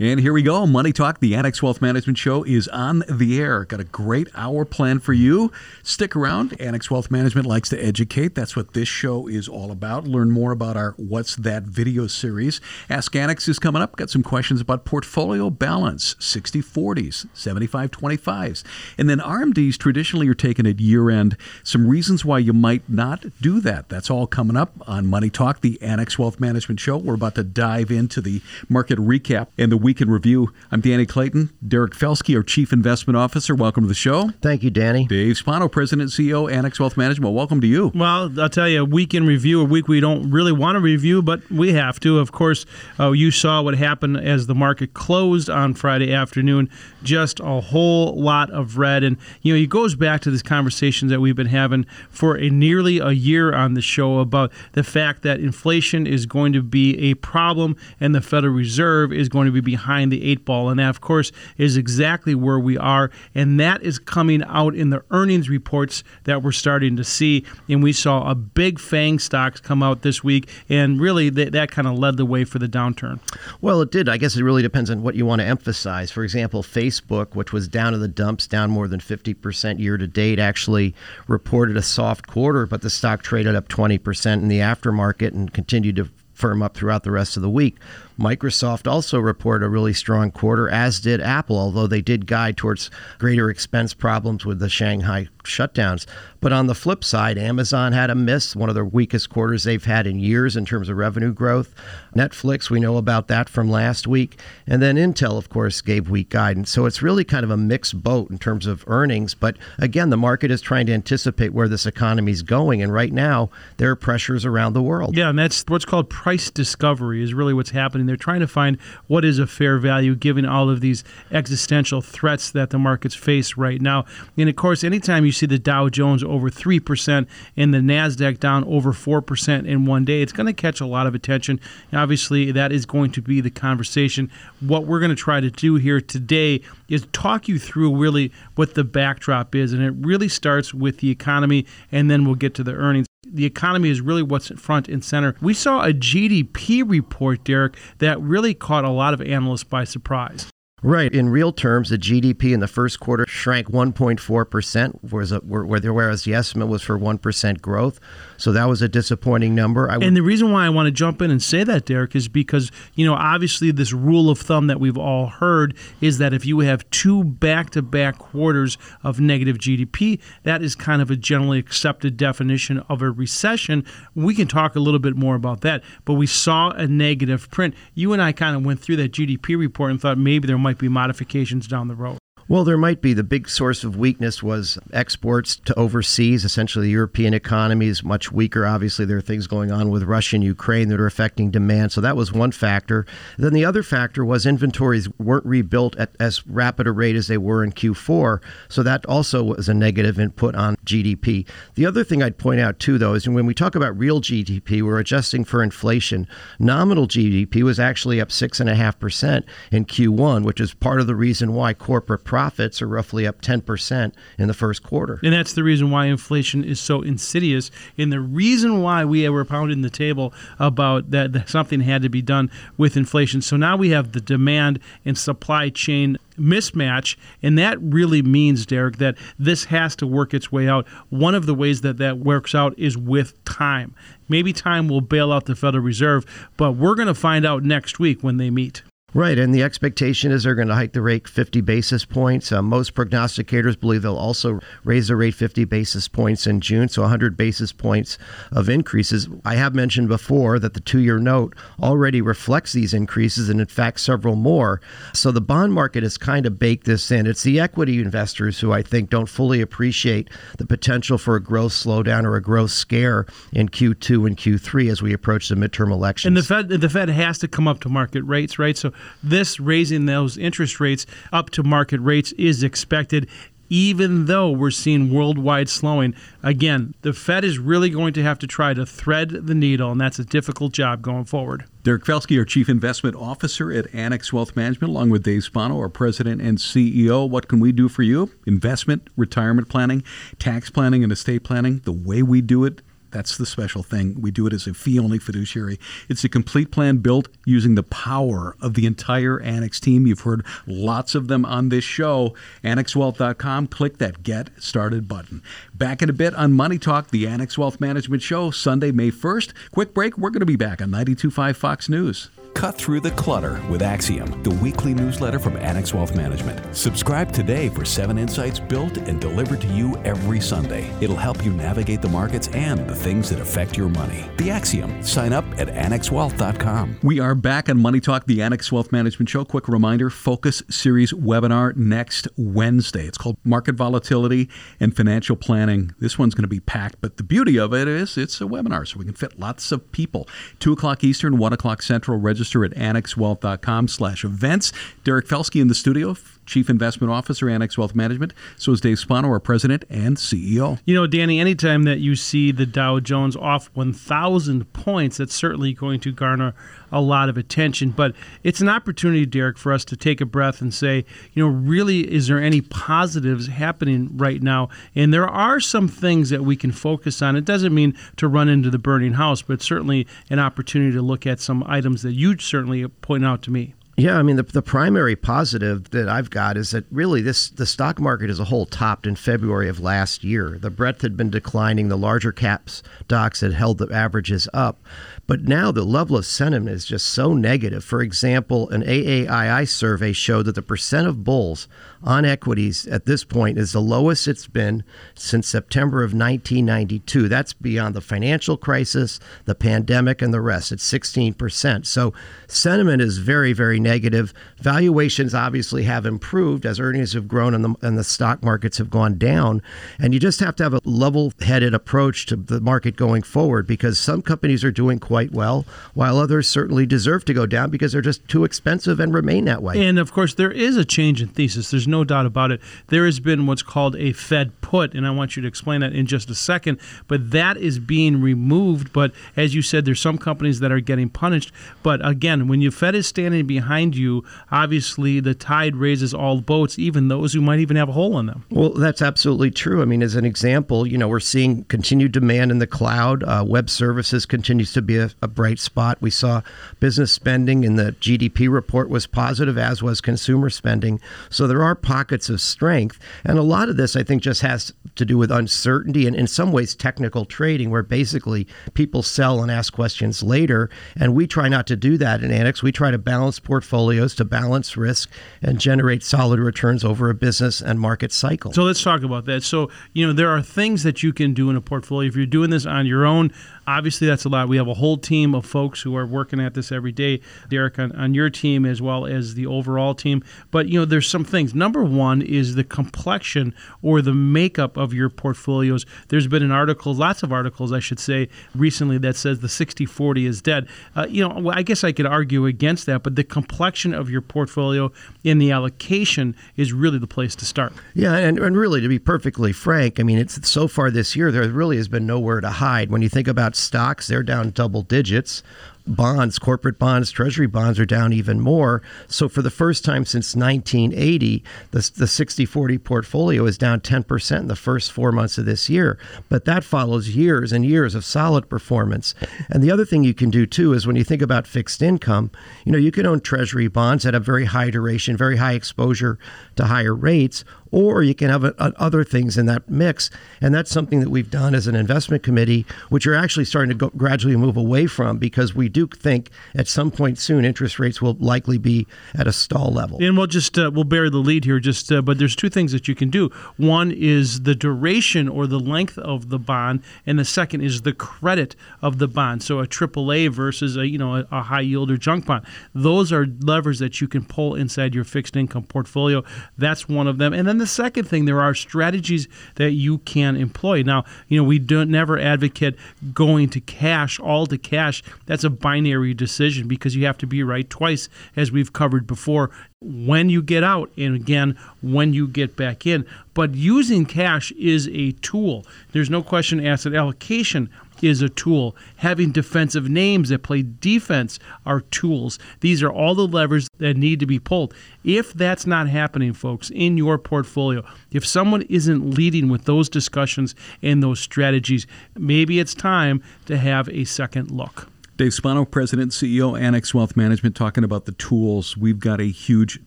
And here we go. Money Talk, the Annex Wealth Management Show is on the air. Got a great hour planned for you. Stick around. Annex Wealth Management likes to educate. That's what this show is all about. Learn more about our What's That video series. Ask Annex is coming up. Got some questions about portfolio balance, 60 40s, 75 25s. And then RMDs traditionally are taken at year end. Some reasons why you might not do that. That's all coming up on Money Talk, the Annex Wealth Management Show. We're about to dive into the market recap and the Week in Review. I'm Danny Clayton. Derek Felske, our Chief Investment Officer. Welcome to the show. Thank you, Danny. Dave Spano, President and CEO, Annex Wealth Management. Welcome to you. Well, I'll tell you, a week in review, a week we don't really want to review, but we have to. Of course, uh, you saw what happened as the market closed on Friday afternoon. Just a whole lot of red. And, you know, it goes back to this conversation that we've been having for a nearly a year on the show about the fact that inflation is going to be a problem and the Federal Reserve is going to be behind the eight ball. And that, of course, is exactly where we are. And that is coming out in the earnings reports that we're starting to see. And we saw a big FANG stocks come out this week. And really, that, that kind of led the way for the downturn. Well, it did. I guess it really depends on what you want to emphasize. For example, Facebook, which was down in the dumps, down more than 50% year to date, actually reported a soft quarter, but the stock traded up 20% in the aftermarket and continued to firm up throughout the rest of the week. Microsoft also reported a really strong quarter, as did Apple, although they did guide towards greater expense problems with the Shanghai shutdowns. But on the flip side, Amazon had a miss, one of the weakest quarters they've had in years in terms of revenue growth. Netflix, we know about that from last week. And then Intel, of course, gave weak guidance. So it's really kind of a mixed boat in terms of earnings. But again, the market is trying to anticipate where this economy is going. And right now, there are pressures around the world. Yeah, and that's what's called price discovery, is really what's happening. They're trying to find what is a fair value given all of these existential threats that the markets face right now. And of course, anytime you see the Dow Jones over 3% and the NASDAQ down over 4% in one day, it's going to catch a lot of attention. obviously, that is going to be the conversation. What we're going to try to do here today is talk you through really what the backdrop is. And it really starts with the economy, and then we'll get to the earnings the economy is really what's front and center. We saw a GDP report, Derek, that really caught a lot of analysts by surprise. Right. In real terms, the GDP in the first quarter shrank 1.4%, uh, whereas the estimate was for 1% growth. So that was a disappointing number. and the reason why I want to jump in and say that, Derek, is because, you know, obviously this rule of thumb that we've all heard is that if you have two back to back quarters of negative GDP, that is kind of a generally accepted definition of a recession. We can talk a little bit more about that, but we saw a negative print. You and I kind of went through that GDP report and thought maybe there might be modifications down the road. Well, there might be. The big source of weakness was exports to overseas. Essentially, the European economy is much weaker. Obviously, there are things going on with Russia and Ukraine that are affecting demand. So that was one factor. Then the other factor was inventories weren't rebuilt at as rapid a rate as they were in Q4. So that also was a negative input on GDP. The other thing I'd point out, too, though, is when we talk about real GDP, we're adjusting for inflation. Nominal GDP was actually up 6.5% in Q1, which is part of the reason why corporate profits are roughly up 10% in the first quarter. And that's the reason why inflation is so insidious. And the reason why we were pounding the table about that, something had to be done with inflation. So now we have the demand and supply chain mismatch. And that really means, Derek, that this has to work its way out. One of the ways that that works out is with time. Maybe time will bail out the Federal Reserve, but we're going to find out next week when they meet. Right, and the expectation is they're going to hike the rate 50 basis points. Uh, most prognosticators believe they'll also raise the rate 50 basis points in June, so 100 basis points of increases. I have mentioned before that the two year note already reflects these increases, and in fact, several more. So the bond market has kind of baked this in. It's the equity investors who I think don't fully appreciate the potential for a growth slowdown or a growth scare in Q2 and Q3 as we approach the midterm elections. And the Fed, the Fed has to come up to market rates, right? So this raising those interest rates up to market rates is expected even though we're seeing worldwide slowing. Again, the Fed is really going to have to try to thread the needle, and that's a difficult job going forward. Derek Felske, our Chief Investment Officer at Annex Wealth Management, along with Dave Spano, our President and CEO. What can we do for you? Investment, retirement planning, tax planning, and estate planning. The way we do it that's the special thing. We do it as a fee only fiduciary. It's a complete plan built using the power of the entire Annex team. You've heard lots of them on this show. AnnexWealth.com. Click that Get Started button. Back in a bit on Money Talk, the Annex Wealth Management Show, Sunday, May 1st. Quick break. We're going to be back on 92.5 Fox News. Cut through the clutter with Axiom, the weekly newsletter from Annex Wealth Management. Subscribe today for seven insights built and delivered to you every Sunday. It'll help you navigate the markets and the things that affect your money. The Axiom. Sign up at annexwealth.com. We are back on Money Talk, the Annex Wealth Management Show. Quick reminder Focus Series webinar next Wednesday. It's called Market Volatility and Financial Planning. This one's going to be packed, but the beauty of it is it's a webinar, so we can fit lots of people. 2 o'clock Eastern, 1 o'clock Central. Register register at annexwealth.com slash events. Derek Felske in the studio, Chief Investment Officer, Annex Wealth Management. So is Dave Spano, our President and CEO. You know, Danny, anytime that you see the Dow Jones off 1,000 points, that's certainly going to garner a lot of attention. But it's an opportunity, Derek, for us to take a breath and say, you know, really, is there any positives happening right now? And there are some things that we can focus on. It doesn't mean to run into the burning house, but certainly an opportunity to look at some items that you'd certainly point out to me. Yeah, I mean the, the primary positive that I've got is that really this the stock market as a whole topped in February of last year. The breadth had been declining, the larger caps stocks had held the averages up, but now the level of sentiment is just so negative. For example, an AAII survey showed that the percent of bulls on equities at this point is the lowest it's been since September of 1992. That's beyond the financial crisis, the pandemic, and the rest. It's 16%. So sentiment is very, very negative. Valuations obviously have improved as earnings have grown and the, and the stock markets have gone down. And you just have to have a level headed approach to the market going forward because some companies are doing quite well, while others certainly deserve to go down because they're just too expensive and remain that way. And of course, there is a change in thesis. There's no doubt about it. There has been what's called a Fed put, and I want you to explain that in just a second. But that is being removed. But as you said, there's some companies that are getting punished. But again, when your Fed is standing behind you, obviously the tide raises all boats, even those who might even have a hole in them. Well, that's absolutely true. I mean, as an example, you know, we're seeing continued demand in the cloud. Uh, web services continues to be a, a bright spot. We saw business spending in the GDP report was positive, as was consumer spending. So there are pockets of strength. And a lot of this, I think, just has to do with uncertainty and, in some ways, technical trading, where basically people sell and ask questions later. And we try not to do that in Annex. We try to balance portfolios to balance risk and generate solid returns over a business and market cycle. So let's talk about that. So, you know, there are things that you can do in a portfolio. If you're doing this on your own, obviously that's a lot. We have a whole team of folks who are working at this every day, Derek, on, on your team as well as the overall team. But you know, there's some things. Number one is the complexion or the makeup of your portfolios. There's been an article, lots of articles, I should say, recently that says the 60-40 is dead. Uh, you know, I guess I could argue against that, but the complexion of your portfolio in the allocation is really the place to start. Yeah, and, and really, to be perfectly frank, I mean, it's so far this year there really has been nowhere to hide. When you think about stocks, they're down double digits bonds, corporate bonds, treasury bonds are down even more. So for the first time since 1980, the, the 60 40 portfolio is down 10% in the first four months of this year. But that follows years and years of solid performance. And the other thing you can do too is when you think about fixed income, you know, you can own treasury bonds that have very high duration, very high exposure to higher rates, or you can have a, a, other things in that mix. And that's something that we've done as an investment committee, which are actually starting to go, gradually move away from because we do think at some point soon interest rates will likely be at a stall level. And we'll just uh, we'll bury the lead here. Just uh, but there's two things that you can do. One is the duration or the length of the bond, and the second is the credit of the bond. So a AAA versus a you know a, a high yield or junk bond. Those are levers that you can pull inside your fixed income portfolio. That's one of them. And then the second thing, there are strategies that you can employ. Now, you know, we don't never advocate going to cash, all to cash. That's a binary decision because you have to be right twice, as we've covered before, when you get out and again when you get back in. But using cash is a tool. There's no question asset allocation is a tool. Having defensive names that play defense are tools. These are all the levers that need to be pulled. If that's not happening, folks, in your portfolio, if someone isn't leading with those discussions and those strategies, maybe it's time to have a second look. Dave Spano, President CEO, Annex Wealth Management, talking about the tools. We've got a huge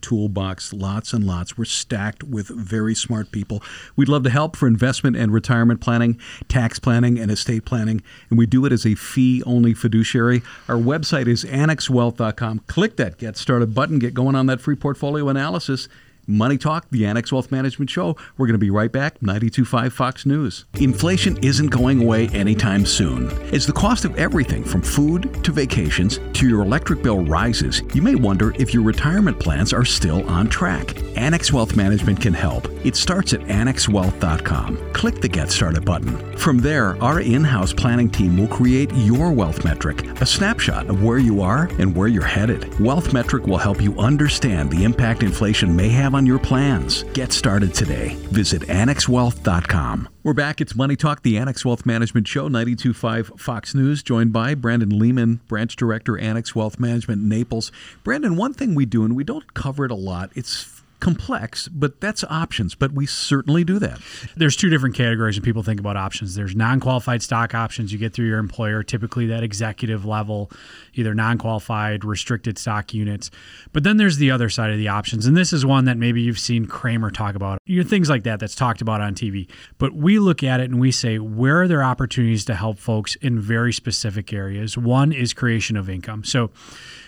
toolbox, lots and lots. We're stacked with very smart people. We'd love to help for investment and retirement planning, tax planning, and estate planning. And we do it as a fee only fiduciary. Our website is annexwealth.com. Click that Get Started button, get going on that free portfolio analysis. Money Talk, the Annex Wealth Management Show. We're going to be right back, 92.5 Fox News. Inflation isn't going away anytime soon. As the cost of everything from food to vacations to your electric bill rises, you may wonder if your retirement plans are still on track. Annex Wealth Management can help. It starts at annexwealth.com. Click the Get Started button. From there, our in house planning team will create your wealth metric, a snapshot of where you are and where you're headed. Wealth Metric will help you understand the impact inflation may have on your plans. Get started today. Visit annexwealth.com. We're back. It's Money Talk, the Annex Wealth Management Show, 92.5 Fox News, joined by Brandon Lehman, Branch Director, Annex Wealth Management, Naples. Brandon, one thing we do, and we don't cover it a lot, it's complex, but that's options. But we certainly do that. There's two different categories when people think about options. There's non-qualified stock options you get through your employer, typically that executive level, either non-qualified, restricted stock units. But then there's the other side of the options, and this is one that maybe you've seen Cramer talk about. You know, things like that that's talked about on TV. But we look at it and we say, where are there opportunities to help folks in very specific areas? One is creation of income. So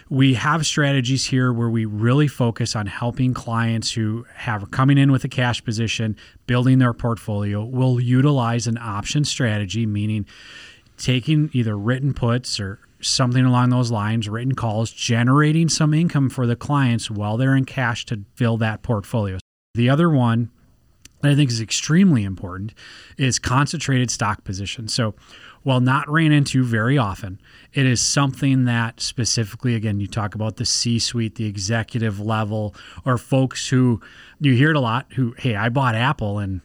we have strategies here where we really focus on helping clients who have coming in with a cash position, building their portfolio. We'll utilize an option strategy, meaning taking either written puts or something along those lines, written calls, generating some income for the clients while they're in cash to fill that portfolio. The other one that I think is extremely important is concentrated stock position. So while not ran into very often, it is something that specifically, again, you talk about the C suite, the executive level, or folks who you hear it a lot who, hey, I bought Apple in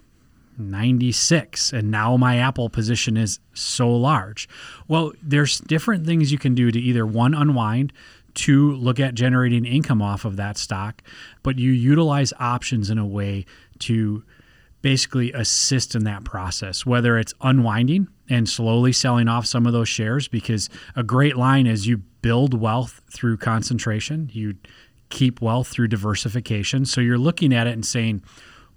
96 and now my Apple position is so large. Well, there's different things you can do to either one, unwind, two, look at generating income off of that stock, but you utilize options in a way to basically assist in that process, whether it's unwinding and slowly selling off some of those shares, because a great line is you build wealth through concentration, you keep wealth through diversification. So you're looking at it and saying,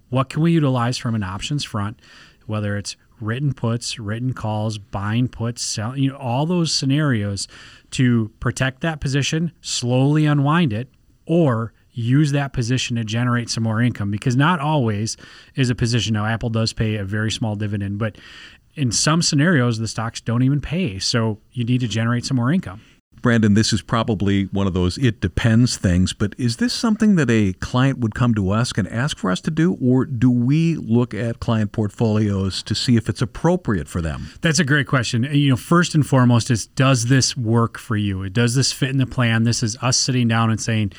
what can we utilize from an options front, whether it's written puts, written calls, buying puts, selling, you know, all those scenarios to protect that position, slowly unwind it, or use that position to generate some more income because not always is a position now apple does pay a very small dividend but in some scenarios the stocks don't even pay. So you need to generate some more income Brandon, this is probably one of those it depends things, but is this something that a client would come to us and ask for us to do, or do we look at client portfolios to see if it's appropriate for them? That's a great question. You know, first and foremost is does this work for you? Does this fit in the plan? This is us sitting down and saying,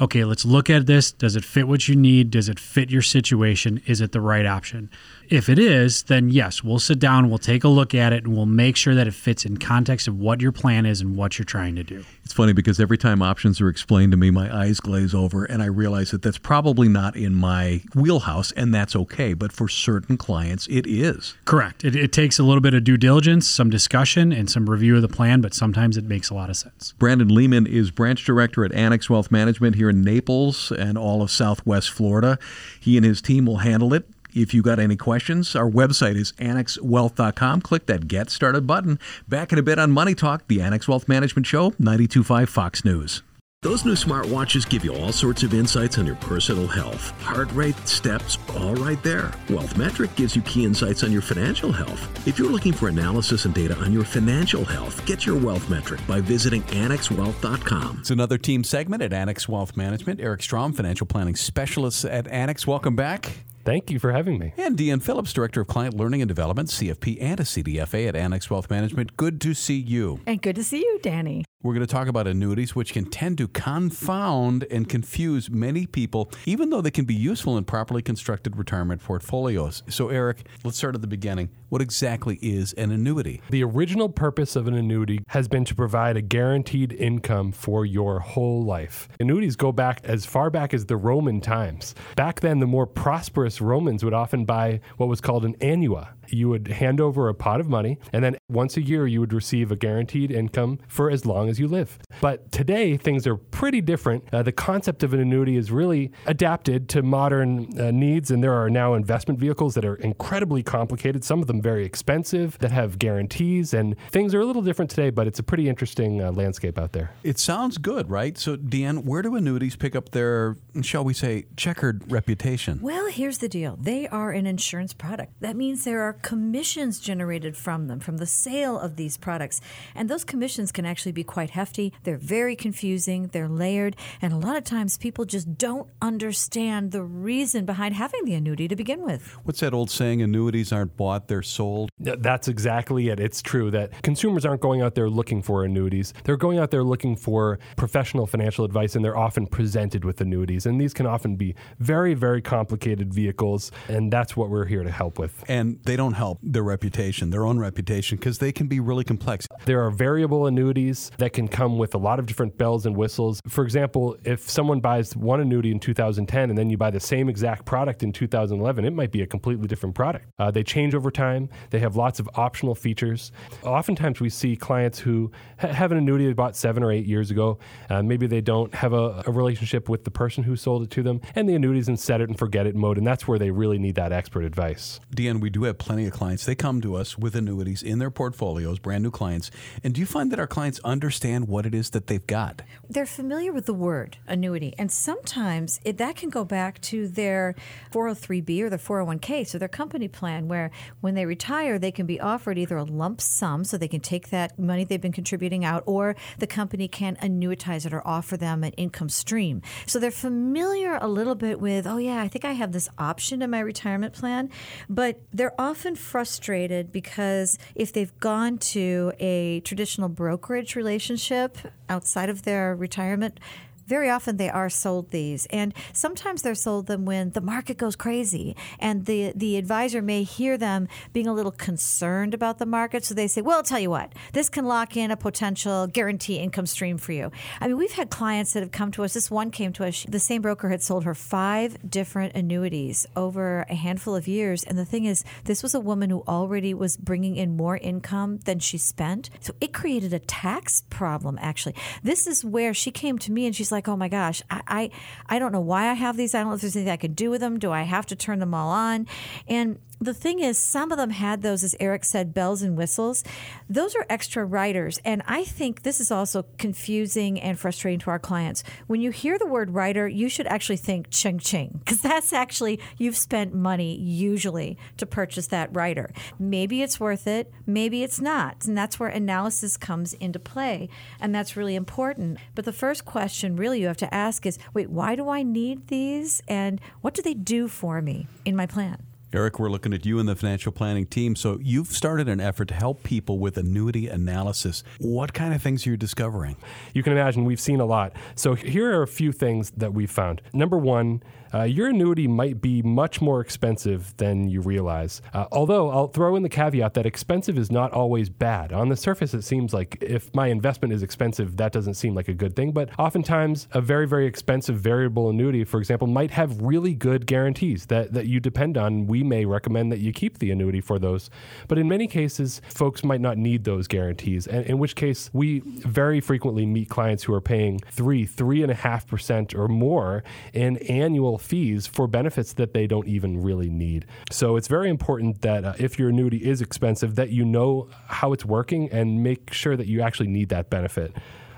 okay, let's look at this. Does it fit what you need? Does it fit your situation? Is it the right option? If it is, then yes, we'll sit down, we'll take a look at it, and we'll make sure that it fits in context of what your plan is and what you're trying to do. It's funny because every time options are explained to me, my eyes glaze over, and I realize that that's probably not in my wheelhouse, and that's okay. But for certain clients, it is. Correct. It, it takes a little bit of due diligence, some discussion, and some review of the plan, but sometimes it makes a lot of sense. Brandon Lehman is branch director at Annex Wealth Management here in Naples and all of Southwest Florida. He and his team will handle it. If you got any questions, our website is annexwealth.com. Click that Get Started button. Back in a bit on Money Talk, the Annex Wealth Management Show, 92.5 Fox News. Those new smartwatches give you all sorts of insights on your personal health. Heart rate, steps, all right there. Wealth Metric gives you key insights on your financial health. If you're looking for analysis and data on your financial health, get your Wealth Metric by visiting annexwealth.com. It's another team segment at Annex Wealth Management. Eric Strom, financial planning specialist at Annex. Welcome back. Thank you for having me. And Deanne Phillips, Director of Client Learning and Development, CFP and a CDFA at Annex Wealth Management. Good to see you. And good to see you, Danny. We're going to talk about annuities, which can tend to confound and confuse many people, even though they can be useful in properly constructed retirement portfolios. So, Eric, let's start at the beginning. What exactly is an annuity? The original purpose of an annuity has been to provide a guaranteed income for your whole life. Annuities go back as far back as the Roman times. Back then, the more prosperous Romans would often buy what was called an annua. You would hand over a pot of money, and then once a year, you would receive a guaranteed income for as long as you live. But today, things are pretty different. Uh, the concept of an annuity is really adapted to modern uh, needs, and there are now investment vehicles that are incredibly complicated, some of them very expensive, that have guarantees, and things are a little different today, but it's a pretty interesting uh, landscape out there. It sounds good, right? So, Deanne, where do annuities pick up their, shall we say, checkered reputation? Well, here's the deal they are an insurance product. That means there are commissions generated from them, from the sale of these products. And those commissions can actually be quite hefty. They're very confusing, they're layered, and a lot of times people just don't understand the reason behind having the annuity to begin with. What's that old saying? Annuities aren't bought, they're sold. That's exactly it. It's true that consumers aren't going out there looking for annuities. They're going out there looking for professional financial advice, and they're often presented with annuities. And these can often be very, very complicated vehicles, and that's what we're here to help with. And they don't help their reputation, their own reputation, because they can be really complex. There are variable annuities that can come with a lot of different bells and whistles. For example, if someone buys one annuity in 2010 and then you buy the same exact product in 2011, it might be a completely different product. Uh, they change over time, they have lots of optional features. Oftentimes, we see clients who ha- have an annuity they bought seven or eight years ago. Uh, maybe they don't have a, a relationship with the person who sold it to them, and the annuity's in set it and forget it mode, and that's where they really need that expert advice. Deanne, we do have plenty of clients. They come to us with annuities in their portfolios, brand new clients. And do you find that our clients understand what it is that they've got? They're familiar with the word annuity, and sometimes it, that can go back to their 403b or their 401k, so their company plan, where when they retire, they can be offered either a lump sum, so they can take that money they've been contributing out, or the company can annuitize it or offer them an income stream. So they're familiar a little bit with, oh, yeah, I think I have this option in my retirement plan, but they're often frustrated because if they've gone to a traditional brokerage relationship outside of their retirement, very often they are sold these and sometimes they're sold them when the market goes crazy and the the advisor may hear them being a little concerned about the market so they say well I'll tell you what this can lock in a potential guarantee income stream for you. I mean we've had clients that have come to us this one came to us the same broker had sold her five different annuities over a handful of years and the thing is this was a woman who already was bringing in more income than she spent so it created a tax problem actually. This is where she came to me and she's like like, oh my gosh, I, I, I don't know why I have these. I don't know if there's anything I can do with them. Do I have to turn them all on? And the thing is, some of them had those, as Eric said, bells and whistles. Those are extra riders. And I think this is also confusing and frustrating to our clients. When you hear the word rider, you should actually think ching ching, because that's actually, you've spent money usually to purchase that rider. Maybe it's worth it, maybe it's not. And that's where analysis comes into play. And that's really important. But the first question really you have to ask is wait, why do I need these? And what do they do for me in my plan? Eric, we're looking at you and the financial planning team. So you've started an effort to help people with annuity analysis. What kind of things are you discovering? You can imagine we've seen a lot. So here are a few things that we've found. Number one, uh, your annuity might be much more expensive than you realize. Uh, although I'll throw in the caveat that expensive is not always bad. On the surface, it seems like if my investment is expensive, that doesn't seem like a good thing. But oftentimes, a very, very expensive variable annuity, for example, might have really good guarantees that, that you depend on. We may recommend that you keep the annuity for those. But in many cases, folks might not need those guarantees, and in which case, we very frequently meet clients who are paying three, three and a half percent or more in annual fees for benefits that they don't even really need. So it's very important that uh, if your annuity is expensive, that you know how it's working and make sure that you actually need that benefit.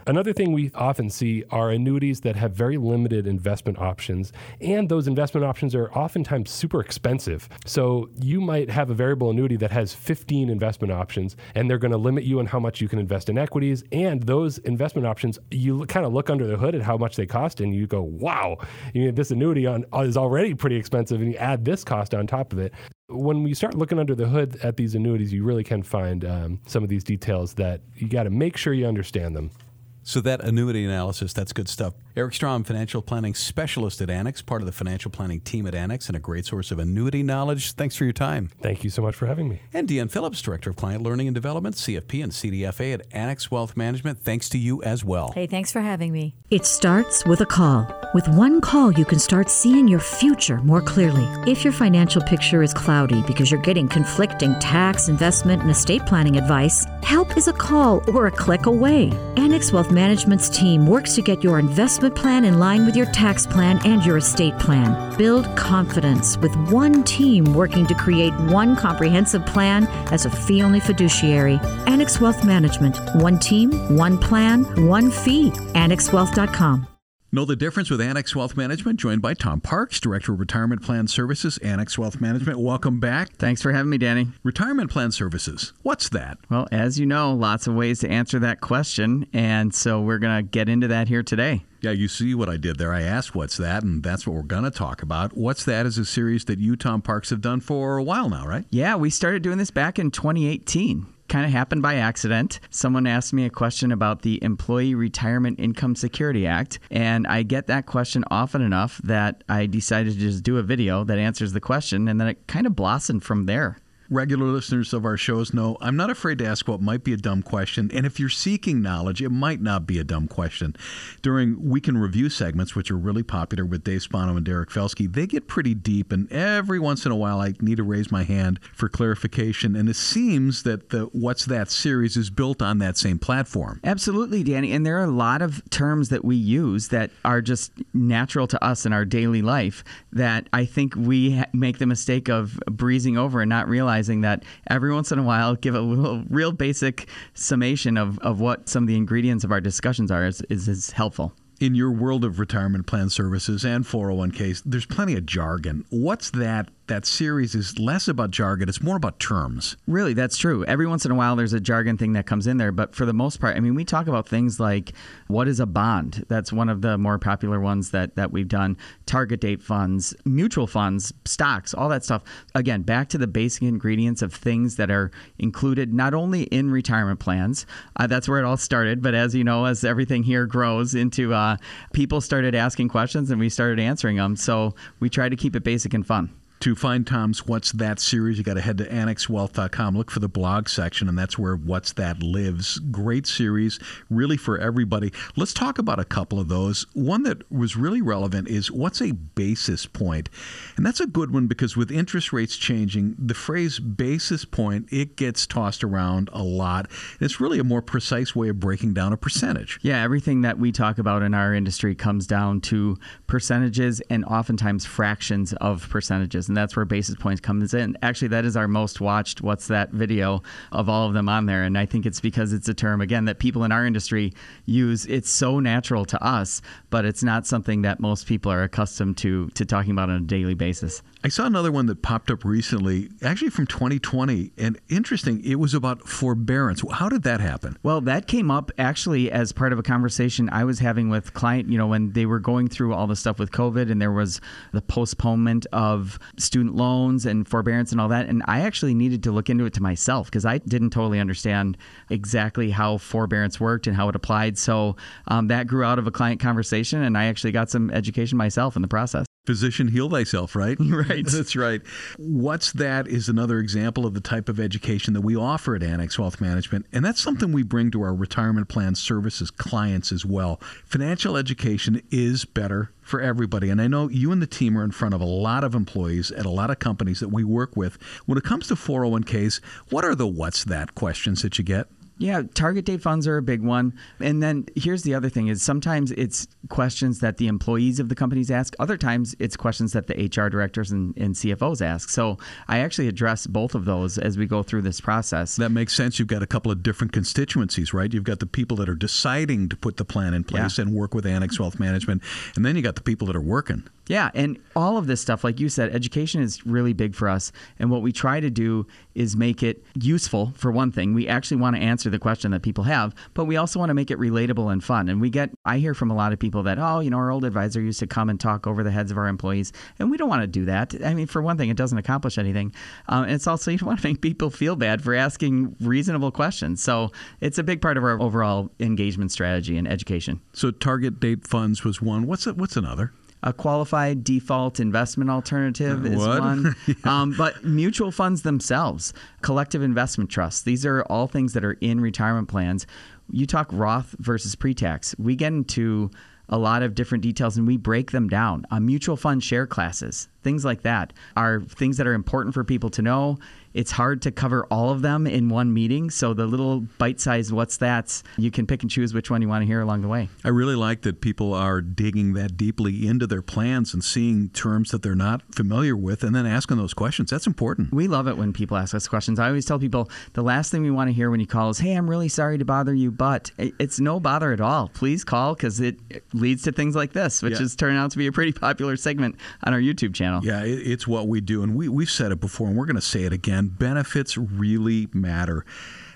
Another thing we often see are annuities that have very limited investment options, and those investment options are oftentimes super expensive. So you might have a variable annuity that has 15 investment options, and they're going to limit you on how much you can invest in equities. And those investment options, you kind of look under the hood at how much they cost, and you go, wow, you know, this annuity on, is already pretty expensive, and you add this cost on top of it when we start looking under the hood at these annuities, you really can find um, some of these details that you got to make sure you understand them. So that annuity analysis, that's good stuff. Eric Strom, financial planning specialist at Annex, part of the financial planning team at Annex, and a great source of annuity knowledge. Thanks for your time. Thank you so much for having me. And Deanne Phillips, Director of Client Learning and Development, CFP and CDFA at Annex Wealth Management. Thanks to you as well. Hey, thanks for having me. It starts with a call. With one call, you can start seeing your future more clearly. If your financial picture is cloudy because you're getting conflicting tax, investment, and estate planning advice, help is a call or a click away. Annex Wealth Management's team works to get your investment plan in line with your tax plan and your estate plan. Build confidence with one team working to create one comprehensive plan as a fee only fiduciary. Annex Wealth Management. One team, one plan, one fee. AnnexWealth.com. Know the difference with Annex Wealth Management, joined by Tom Parks, Director of Retirement Plan Services, Annex Wealth Management. Welcome back. Thanks for having me, Danny. Retirement Plan Services, what's that? Well, as you know, lots of ways to answer that question, and so we're going to get into that here today. Yeah, you see what I did there. I asked what's that, and that's what we're going to talk about. What's that is a series that you, Tom Parks, have done for a while now, right? Yeah, we started doing this back in 2018 kind of happened by accident. Someone asked me a question about the Employee Retirement Income Security Act, and I get that question often enough that I decided to just do a video that answers the question, and then it kind of blossomed from there regular listeners of our shows know I'm not afraid to ask what might be a dumb question. And if you're seeking knowledge, it might not be a dumb question. During weekend review segments, which are really popular with Dave Spano and Derek Felske, they get pretty deep. And every once in a while, I need to raise my hand for clarification. And it seems that the What's That series is built on that same platform. Absolutely, Danny. And there are a lot of terms that we use that are just natural to us in our daily life that I think we make the mistake of breezing over and not realizing realizing that every once in a while, give a little real basic summation of, of what some of the ingredients of our discussions are is, is, is helpful in your world of retirement plan services and 401ks, there's plenty of jargon. What's that that series is less about jargon, it's more about terms. Really, that's true. Every once in a while, there's a jargon thing that comes in there, but for the most part, I mean, we talk about things like what is a bond? That's one of the more popular ones that, that we've done. Target date funds, mutual funds, stocks, all that stuff. Again, back to the basic ingredients of things that are included not only in retirement plans, uh, that's where it all started, but as you know, as everything here grows into uh, people started asking questions and we started answering them. So we try to keep it basic and fun. To find Tom's What's That series, you got to head to annexwealth.com. Look for the blog section, and that's where What's That lives. Great series, really for everybody. Let's talk about a couple of those. One that was really relevant is what's a basis point? And that's a good one because with interest rates changing, the phrase basis point, it gets tossed around a lot. It's really a more precise way of breaking down a percentage. Yeah, everything that we talk about in our industry comes down to percentages and oftentimes fractions of percentages and that's where basis points comes in. Actually, that is our most watched What's That video of all of them on there, and I think it's because it's a term again that people in our industry use. It's so natural to us, but it's not something that most people are accustomed to to talking about on a daily basis. I saw another one that popped up recently, actually from 2020, and interesting. It was about forbearance. How did that happen? Well, that came up actually as part of a conversation I was having with client. You know, when they were going through all the stuff with COVID, and there was the postponement of student loans and forbearance and all that, and I actually needed to look into it to myself because I didn't totally understand exactly how forbearance worked and how it applied. So um, that grew out of a client conversation, and I actually got some education myself in the process physician heal thyself, right? right. That's right. What's that is another example of the type of education that we offer at Annex Wealth Management. And that's something we bring to our retirement plan services clients as well. Financial education is better for everybody. And I know you and the team are in front of a lot of employees at a lot of companies that we work with. When it comes to 401ks, what are the what's that questions that you get? Yeah, target date funds are a big one. And then here's the other thing is sometimes it's questions that the employees of the companies ask. Other times it's questions that the HR directors and, and CFOs ask. So I actually address both of those as we go through this process. That makes sense. You've got a couple of different constituencies, right? You've got the people that are deciding to put the plan in place yeah. and work with Annex Wealth Management. And then you got the people that are working Yeah, and all of this stuff, like you said, education is really big for us. And what we try to do is make it useful for one thing. We actually want to answer the question that people have, but we also want to make it relatable and fun. And we get, I hear from a lot of people that, oh, you know, our old advisor used to come and talk over the heads of our employees. And we don't want to do that. I mean, for one thing, it doesn't accomplish anything. Um, and it's also, you don't want to make people feel bad for asking reasonable questions. So it's a big part of our overall engagement strategy and education. So target date funds was one. What's it, what's another? A qualified default investment alternative is What? one. um, but mutual funds themselves, collective investment trusts, these are all things that are in retirement plans. You talk Roth versus pre tax. We get into a lot of different details and we break them down. Uh, mutual fund share classes, things like that, are things that are important for people to know. It's hard to cover all of them in one meeting. So the little bite sized what's that's, you can pick and choose which one you want to hear along the way. I really like that people are digging that deeply into their plans and seeing terms that they're not familiar with and then asking those questions. That's important. We love it when people ask us questions. I always tell people the last thing we want to hear when you call is, "Hey, I'm really sorry to bother you, but it's no bother at all. Please call because it leads to things like this, which Yeah. has turned out to be a pretty popular segment on our YouTube channel." Yeah, it's what we do. And we, we've said it before, and we're going to say it again. Benefits really matter.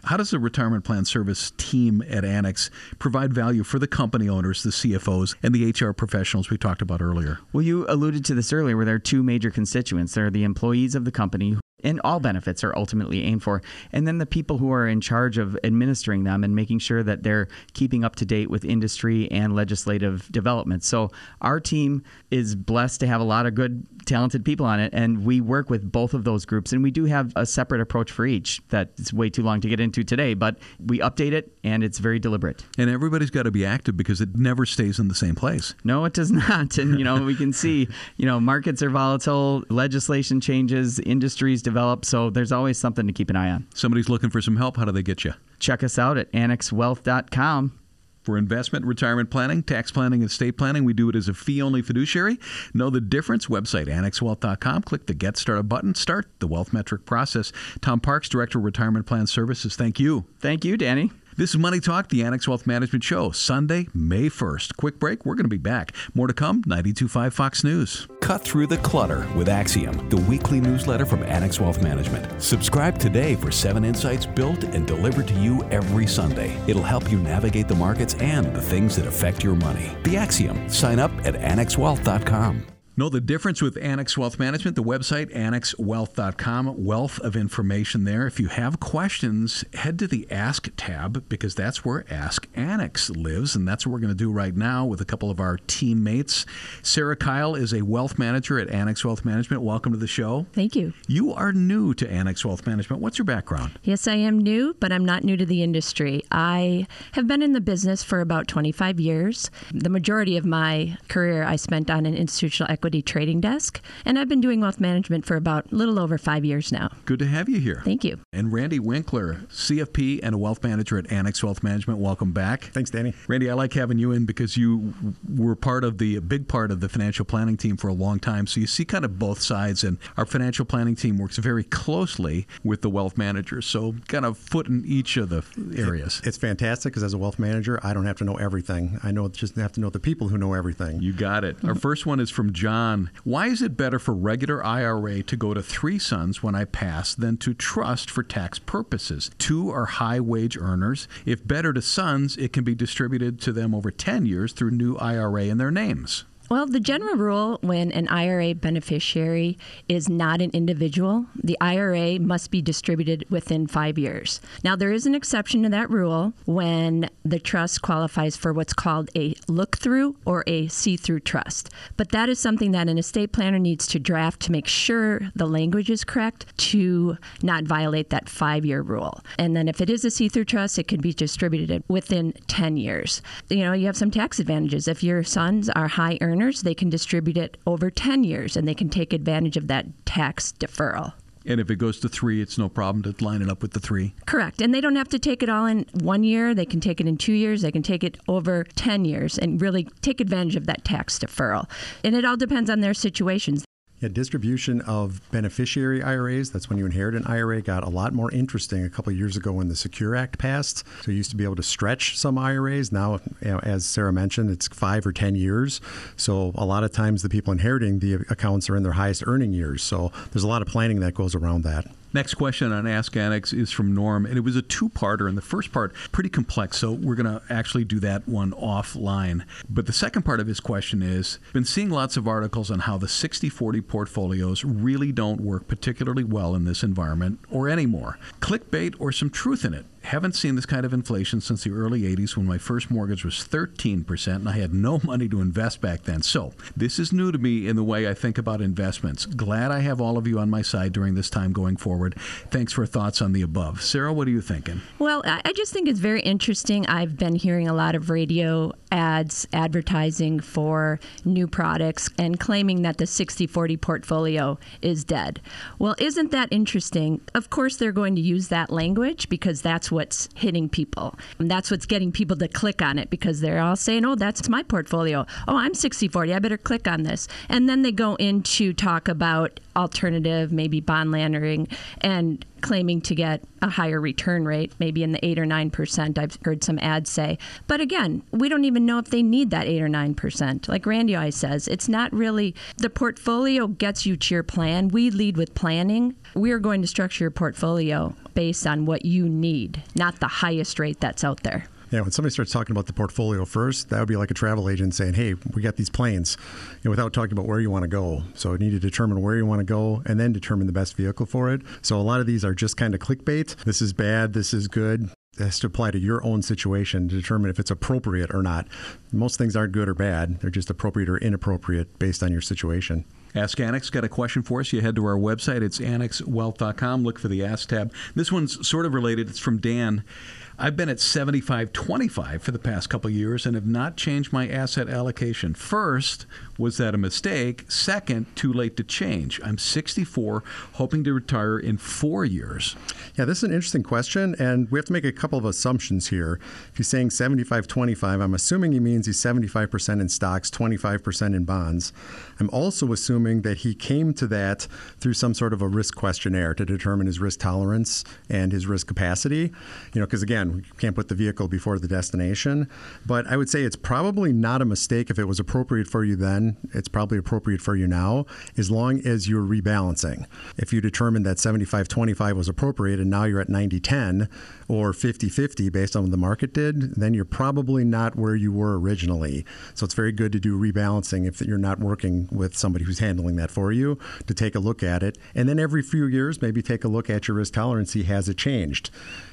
How does the retirement plan service team at Annex provide value for the company owners, the CFOs, and the HR professionals we talked about earlier? Well, you alluded to this earlier, where there are two major constituents. There are the employees of the company, and all benefits are ultimately aimed for, and then the people who are in charge of administering them and making sure that they're keeping up to date with industry and legislative developments. So our team is blessed to have a lot of good, talented people on it, and we work with both of those groups, and we do have a separate approach for each. That's way too long to get into today, but we update it, and it's very deliberate. And everybody's got to be active because it never stays in the same place. No, it does not. And, you know, we can see, you know, markets are volatile, legislation changes, industries develop. So there's always something to keep an eye on. Somebody's looking for some help. How do they get you? Check us out at annexwealth.com. For investment, retirement planning, tax planning, and estate planning, we do it as a fee only fiduciary. Know the difference? Website annexwealth.com. Click the Get Started button. Start the wealth metric process. Tom Parks, Director of Retirement Plan Services, thank you. Thank you, Danny. This is Money Talk, the Annex Wealth Management Show, Sunday, May 1st. Quick break. We're going to be back. More to come. 925 Fox News. Cut through the clutter with Axiom, the weekly newsletter from Annex Wealth Management. Subscribe today for seven insights built and delivered to you every Sunday. It'll help you navigate the markets and the things that affect your money. The Axiom. Sign up at annexwealth.com. Know the difference with Annex Wealth Management, the website annexwealth.com, wealth of information there. If you have questions, head to the Ask tab because that's where Ask Annex lives, and that's what we're going to do right now with a couple of our teammates. Sarah Kyle is a wealth manager at Annex Wealth Management. Welcome to the show. Thank you. You are new to Annex Wealth Management. What's your background? Yes, I am new, but I'm not new to the industry. I have been in the business for about 25 years. The majority of my career I spent on an institutional equity trading desk, and I've been doing wealth management for about a little over five years now. Good to have you here. Thank you. And Randy Winkler, CFP and a wealth manager at Annex Wealth Management. Welcome back. Thanks, Danny. Randy, I like having you in because you were part of the a big part of the financial planning team for a long time. So you see kind of both sides. And our financial planning team works very closely with the wealth managers. So kind of foot in each of the areas. It's fantastic because as a wealth manager, I don't have to know everything. I know just have to know the people who know everything. You got it. Our first one is from John. Why is it better for regular IRA to go to three sons when I pass than to trust for tax purposes? Two are high wage earners. If better to sons, it can be distributed to them over 10 years through new IRA in their names. Well, the general rule when an IRA beneficiary is not an individual, the IRA must be distributed within five years. Now, there is an exception to that rule when the trust qualifies for what's called a look through or a see through trust. But that is something that an estate planner needs to draft to make sure the language is correct to not violate that five year rule. And then if it is a see through trust, it can be distributed within 10 years. You know, you have some tax advantages. If your sons are high earners, they can distribute it over 10 years and they can take advantage of that tax deferral. And if it goes to three, it's no problem to line it up with the three. Correct. And they don't have to take it all in one year. They can take it in two years. They can take it over 10 years and really take advantage of that tax deferral. And it all depends on their situations. Yeah, distribution of beneficiary IRAs, that's when you inherit an IRA, got a lot more interesting a couple years ago when the Secure Act passed. So you used to be able to stretch some IRAs. Now, you know, as Sarah mentioned, it's five or 10 years. So a lot of times the people inheriting the accounts are in their highest earning years. So there's a lot of planning that goes around that. Next question on Ask Annex is from Norm, and it was a two parter. And the first part, pretty complex, so we're going to actually do that one offline. But the second part of his question is been seeing lots of articles on how the 60 40 portfolios really don't work particularly well in this environment or anymore. Clickbait or some truth in it? Haven't seen this kind of inflation since the early 80s when my first mortgage was 13% and I had no money to invest back then. So, this is new to me in the way I think about investments. Glad I have all of you on my side during this time going forward. Thanks for thoughts on the above. Sarah, what are you thinking? Well, I just think it's very interesting. I've been hearing a lot of radio ads advertising for new products and claiming that the 60 40 portfolio is dead. Well, isn't that interesting? Of course, they're going to use that language because that's what's hitting people. And that's what's getting people to click on it because they're all saying, oh, that's my portfolio. Oh, I'm 60 40. I better click on this. And then they go into talk about alternative, maybe bond landing, and claiming to get a higher return rate, maybe in the 8 or 9%, I've heard some ads say. But again, we don't even know if they need that 8 or 9%. Like Randy always says, it's not really the portfolio gets you to your plan. We lead with planning. We are going to structure your portfolio based on what you need, not the highest rate that's out there. Yeah, when somebody starts talking about the portfolio first, that would be like a travel agent saying, "Hey, we got these planes," you know, without talking about where you want to go. So you need to determine where you want to go and then determine the best vehicle for it. So a lot of these are just kind of clickbait. This is bad. This is good. It has to apply to your own situation to determine if it's appropriate or not. Most things aren't good or bad. They're just appropriate or inappropriate based on your situation. Ask Annex got a question for us. You head to our website. It's annexwealth.com. Look for the Ask tab. This one's sort of related. It's from Dan. I've been at 75-25 for the past couple years and have not changed my asset allocation. First, was that a mistake? Second, too late to change. I'm 64, hoping to retire in four years. Yeah, this is an interesting question, and we have to make a couple of assumptions here. If he's saying 75 25, I'm assuming he means he's 75% in stocks, 25% in bonds. I'm also assuming that he came to that through some sort of a risk questionnaire to determine his risk tolerance and his risk capacity. You know, because again, we can't put the vehicle before the destination. But I would say it's probably not a mistake if it was appropriate for you then. It's probably appropriate for you now, as long as you're rebalancing. If you determine that 75 25 was appropriate and now you're at 90 10 or 50 50 based on what the market did, then you're probably not where you were originally. So it's very good to do rebalancing if you're not working with somebody who's handling that for you to take a look at it. And then every few years, maybe take a look at your risk tolerance, see has it changed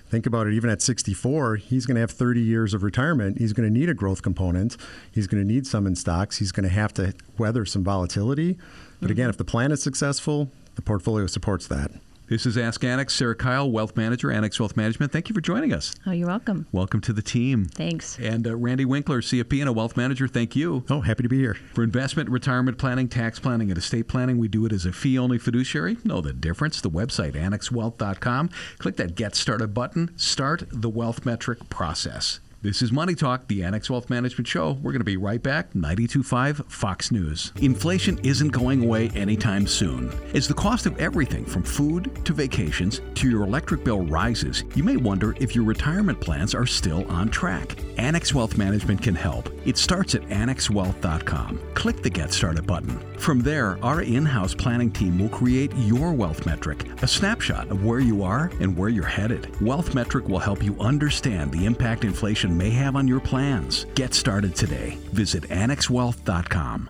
think about it, even at 64, he's going to have 30 years of retirement. He's going to need a growth component. He's going to need some in stocks. He's going to have to weather some volatility. But mm-hmm. again, if the plan is successful, the portfolio supports that. This is Ask Annex. Sarah Kyle, Wealth Manager, Annex Wealth Management. Thank you for joining us. Oh, you're welcome. Welcome to the team. Thanks. And uh, Randy Winkler, CFP and a Wealth Manager. Thank you. Oh, happy to be here. For investment, retirement planning, tax planning, and estate planning, we do it as a fee-only fiduciary. Know the difference. The website, annexwealth.com. Click that Get Started button. Start the wealth metric process. This is Money Talk, the Annex Wealth Management Show. We're going to be right back. 92.5 Fox News. Inflation isn't going away anytime soon. As the cost of everything from food to vacations to your electric bill rises, you may wonder if your retirement plans are still on track. Annex Wealth Management can help. It starts at annexwealth.com. Click the Get Started button. From there, our in house planning team will create your wealth metric, a snapshot of where you are and where you're headed. Wealth Metric will help you understand the impact inflation may have on your plans. Get started today. Visit annexwealth.com.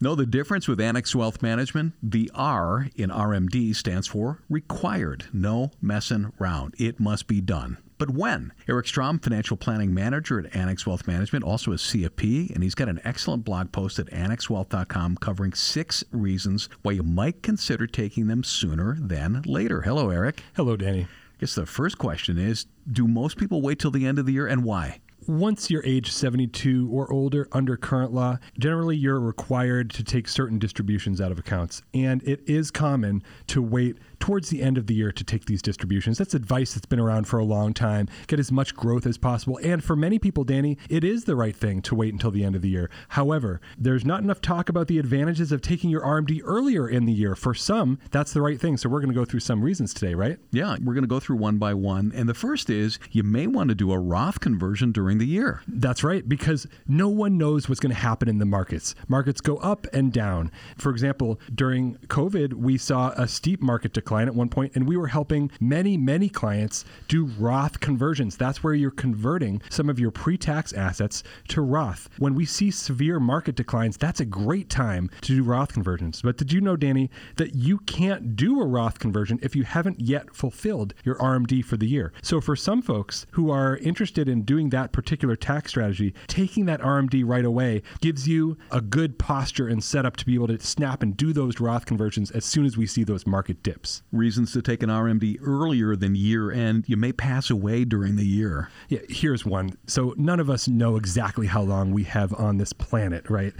Know the difference with Annex Wealth Management? The R in RMD stands for required. No messing around. It must be done. But when? Eric Strom, Financial Planning Manager at Annex Wealth Management, also a CFP, and he's got an excellent blog post at annexwealth.com covering six reasons why you might consider taking them sooner than later. Hello, Eric. Hello, Danny. I guess the first question is Do most people wait till the end of the year and why? once you're age 72 or older under current law, generally you're required to take certain distributions out of accounts. And it is common to wait towards the end of the year to take these distributions. That's advice that's been around for a long time. Get as much growth as possible. And for many people, Danny, it is the right thing to wait until the end of the year. However, there's not enough talk about the advantages of taking your RMD earlier in the year. For some, that's the right thing. So we're going to go through some reasons today, right? Yeah, we're going to go through one by one. And the first is you may want to do a Roth conversion during the year. That's right, because no one knows what's going to happen in the markets. Markets go up and down. For example, during COVID, we saw a steep market decline at one point, and we were helping many, many clients do Roth conversions. That's where you're converting some of your pre tax assets to Roth. When we see severe market declines, that's a great time to do Roth conversions. But did you know, Danny, that you can't do a Roth conversion if you haven't yet fulfilled your RMD for the year? So for some folks who are interested in doing that particular tax strategy, taking that RMD right away gives you a good posture and setup to be able to snap and do those Roth conversions as soon as we see those market dips reasons to take an RMD earlier than year end. You may pass away during the year. Yeah, here's one. So none of us know exactly how long we have on this planet, right?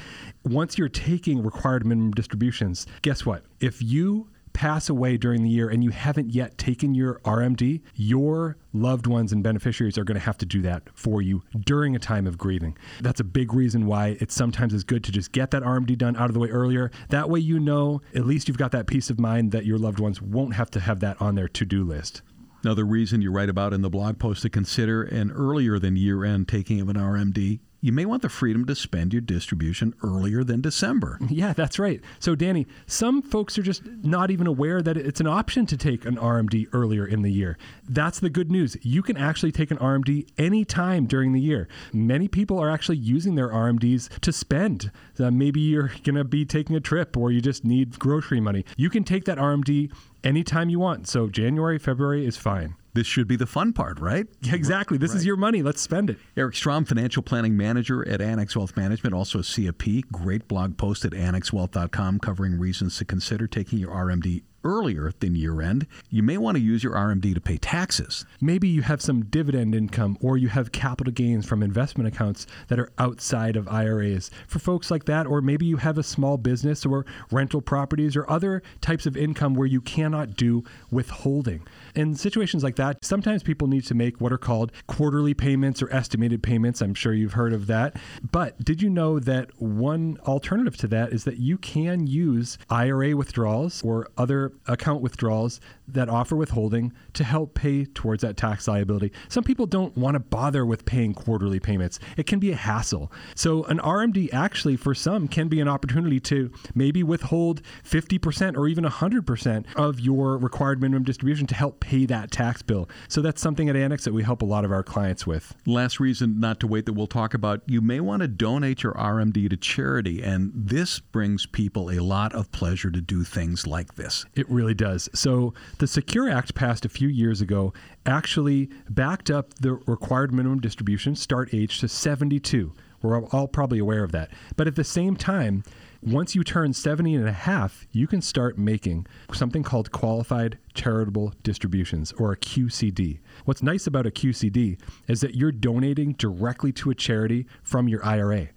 Once you're taking required minimum distributions, guess what? If you pass away during the year and you haven't yet taken your RMD, your loved ones and beneficiaries are going to have to do that for you during a time of grieving. That's a big reason why it sometimes is good to just get that RMD done out of the way earlier. That way, you know, at least you've got that peace of mind that your loved ones won't have to have that on their to do list. Another reason you write about in the blog post to consider an earlier than year end taking of an RMD you may want the freedom to spend your distribution earlier than December. Yeah, that's right. So, Danny, some folks are just not even aware that it's an option to take an RMD earlier in the year. That's the good news. You can actually take an RMD anytime during the year. Many people are actually using their RMDs to spend. Uh, maybe you're going to be taking a trip or you just need grocery money. You can take that RMD anytime you want. So, January, February is fine. This should be the fun part, right? Exactly. This right. is your money. Let's spend it. Eric Strom, financial planning manager at Annex Wealth Management, also a CFP. Great blog post at annexwealth.com covering reasons to consider taking your RMD earlier than year end, you may want to use your RMD to pay taxes. Maybe you have some dividend income or you have capital gains from investment accounts that are outside of IRAs. For folks like that, or maybe you have a small business or rental properties or other types of income where you cannot do withholding. In situations like that, sometimes people need to make what are called quarterly payments or estimated payments. I'm sure you've heard of that. But did you know that one alternative to that is that you can use IRA withdrawals or other account withdrawals that offer withholding to help pay towards that tax liability. Some people don't want to bother with paying quarterly payments. It can be a hassle. So an RMD actually for some can be an opportunity to maybe withhold 50% or even 100% of your required minimum distribution to help pay that tax bill. So that's something at Annex that we help a lot of our clients with. Last reason not to wait that we'll talk about, you may want to donate your RMD to charity and this brings people a lot of pleasure to do things like this. It really does. So the Secure Act passed a few years ago actually backed up the required minimum distribution start age to 72. We're all probably aware of that. But at the same time, once you turn 70 and a half, you can start making something called qualified charitable distributions or a QCD. What's nice about a QCD is that you're donating directly to a charity from your IRA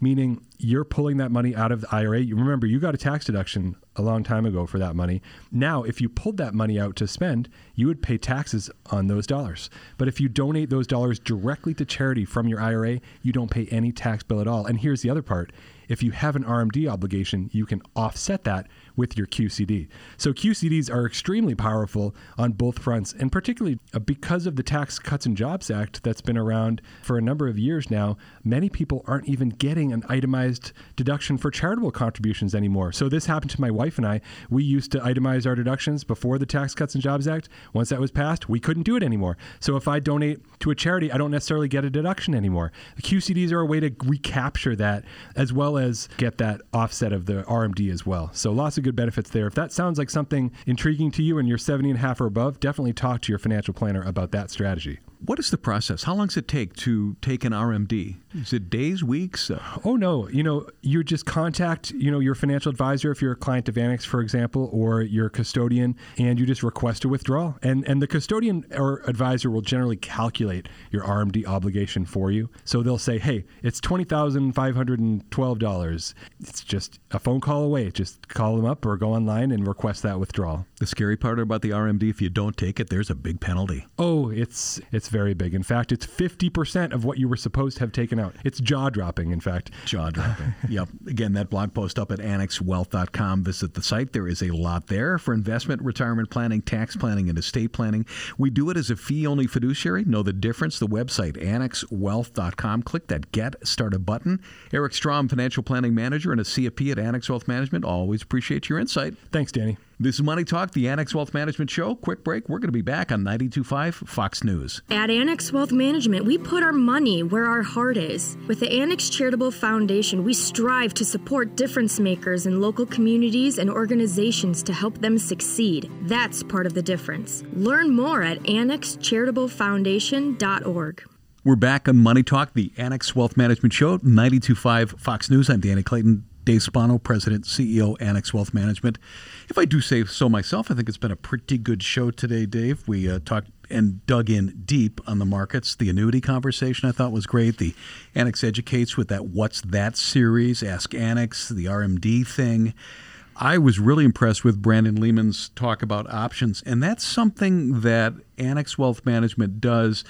meaning you're pulling that money out of the IRA. You remember you got a tax deduction a long time ago for that money. Now, if you pulled that money out to spend, you would pay taxes on those dollars. But if you donate those dollars directly to charity from your IRA, you don't pay any tax bill at all. And here's the other part. If you have an RMD obligation, you can offset that with your QCD. So QCDs are extremely powerful on both fronts, and particularly uh, because of the Tax Cuts and Jobs Act that's been around for a number of years now, many people aren't even getting an itemized deduction for charitable contributions anymore. So this happened to my wife and I. We used to itemize our deductions before the Tax Cuts and Jobs Act. Once that was passed, we couldn't do it anymore. So if I donate to a charity, I don't necessarily get a deduction anymore. The QCDs are a way to recapture that as well as get that offset of the RMD as well. So lots of good benefits there. If that sounds like something intriguing to you and you're 70 and a half or above, definitely talk to your financial planner about that strategy. What is the process? How long does it take to take an RMD? Is it days, weeks? Uh, oh no, you know, you just contact, you know, your financial advisor if you're a client of Annex, for example, or your custodian, and you just request a withdrawal. And and the custodian or advisor will generally calculate your RMD obligation for you. So they'll say, hey, it's twenty thousand five hundred and twelve dollars. It's just a phone call away. Just call them up or go online and request that withdrawal. The scary part about the RMD, if you don't take it, there's a big penalty. Oh, it's it's very big. In fact, it's fifty percent of what you were supposed to have taken out. It's jaw dropping, in fact. Jaw dropping. yep. Again, that blog post up at annexwealth.com. Visit the site. There is a lot there for investment, retirement planning, tax planning, and estate planning. We do it as a fee only fiduciary. Know the difference. The website, annexwealth.com. Click that Get Started button. Eric Strom, financial planning manager and a CFP at Annex Wealth Management. Always appreciate your insight. Thanks, Danny. This is Money Talk, the Annex Wealth Management Show. Quick break. We're going to be back on 92.5 Fox News. At Annex Wealth Management, we put our money where our heart is. With the Annex Charitable Foundation, we strive to support difference makers in local communities and organizations to help them succeed. That's part of the difference. Learn more at annexcharitablefoundation.org. We're back on Money Talk, the Annex Wealth Management Show, 92.5 Fox News. I'm Danny Clayton. Dave Spano, President, CEO, Annex Wealth Management. If I do say so myself, I think it's been a pretty good show today, Dave. We uh, talked and dug in deep on the markets. The annuity conversation I thought was great. The Annex Educates with that What's That series, Ask Annex, the RMD thing. I was really impressed with Brandon Lehman's talk about options, and that's something that Annex Wealth Management does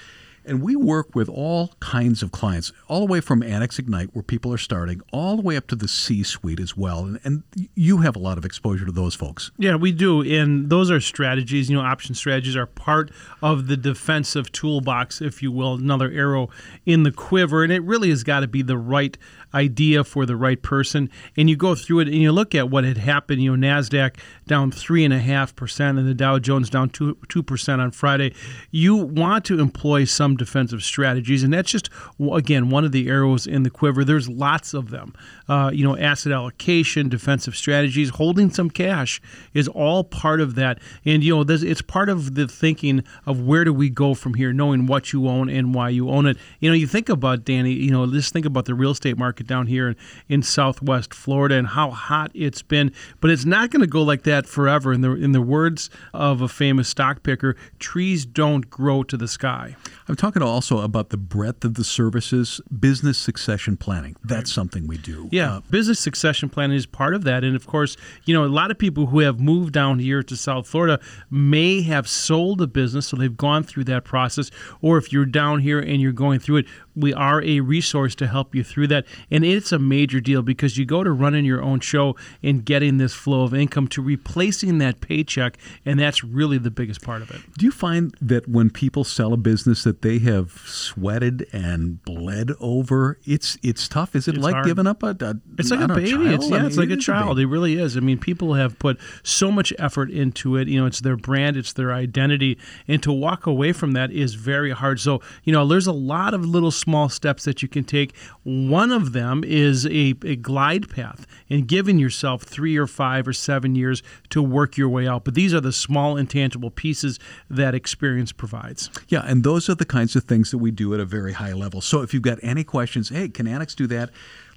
and we work with all kinds of clients, all the way from Annex Ignite, where people are starting, all the way up to the C suite as well. And, and, you have a lot of exposure to those folks. Yeah, we do. And those are strategies, you know, option strategies are part of the defensive toolbox, if you will, another arrow in the quiver. And it really has got to be the right idea for the right person. And you go through it and you look at what had happened. You know, NASDAQ down 3.5% and the Dow Jones down 2, 2% on Friday. You want to employ some defensive strategies. And that's just, again, one of the arrows in the quiver. There's lots of them. Uh, you know, asset allocation, defensive strategies, holding some cash is all part of that. And, you know, it's part of the thinking of where do we go from here, knowing what you own and why you own it. You know, you think about, Danny, you know, just think about the real estate market market down here in, in Southwest Florida and how hot it's been. But it's not going to go like that forever. In the in the words of a famous stock picker, trees don't grow to the sky. I'm talking also about the breadth of the services, business succession planning. That's something we do. Yeah, uh, business succession planning is part of that. And of course, you know, a lot of people who have moved down here to South Florida may have sold a business, so they've gone through that process. Or if you're down here and you're going through it, we are a resource to help you through that. And it's a major deal because you go to running your own show and getting this flow of income to replacing that paycheck, and that's really the biggest part of it. Do you find that when people sell a business that they have sweated and bled over, it's it's tough? Is it it's like hard. giving up a, a It's like a baby. Child? It's, yeah, I mean, it's like it a child. A it really is. I mean, people have put so much effort into it. You know, it's their brand, it's their identity, and to walk away from that is very hard. So, you know, there's a lot of little small steps that you can take. One of them is a, a glide path and giving yourself three or five or seven years to work your way out. But these are the small, intangible pieces that experience provides. Yeah, and those are the kinds of things that we do at a very high level. So if you've got any questions, hey, can Annex do that?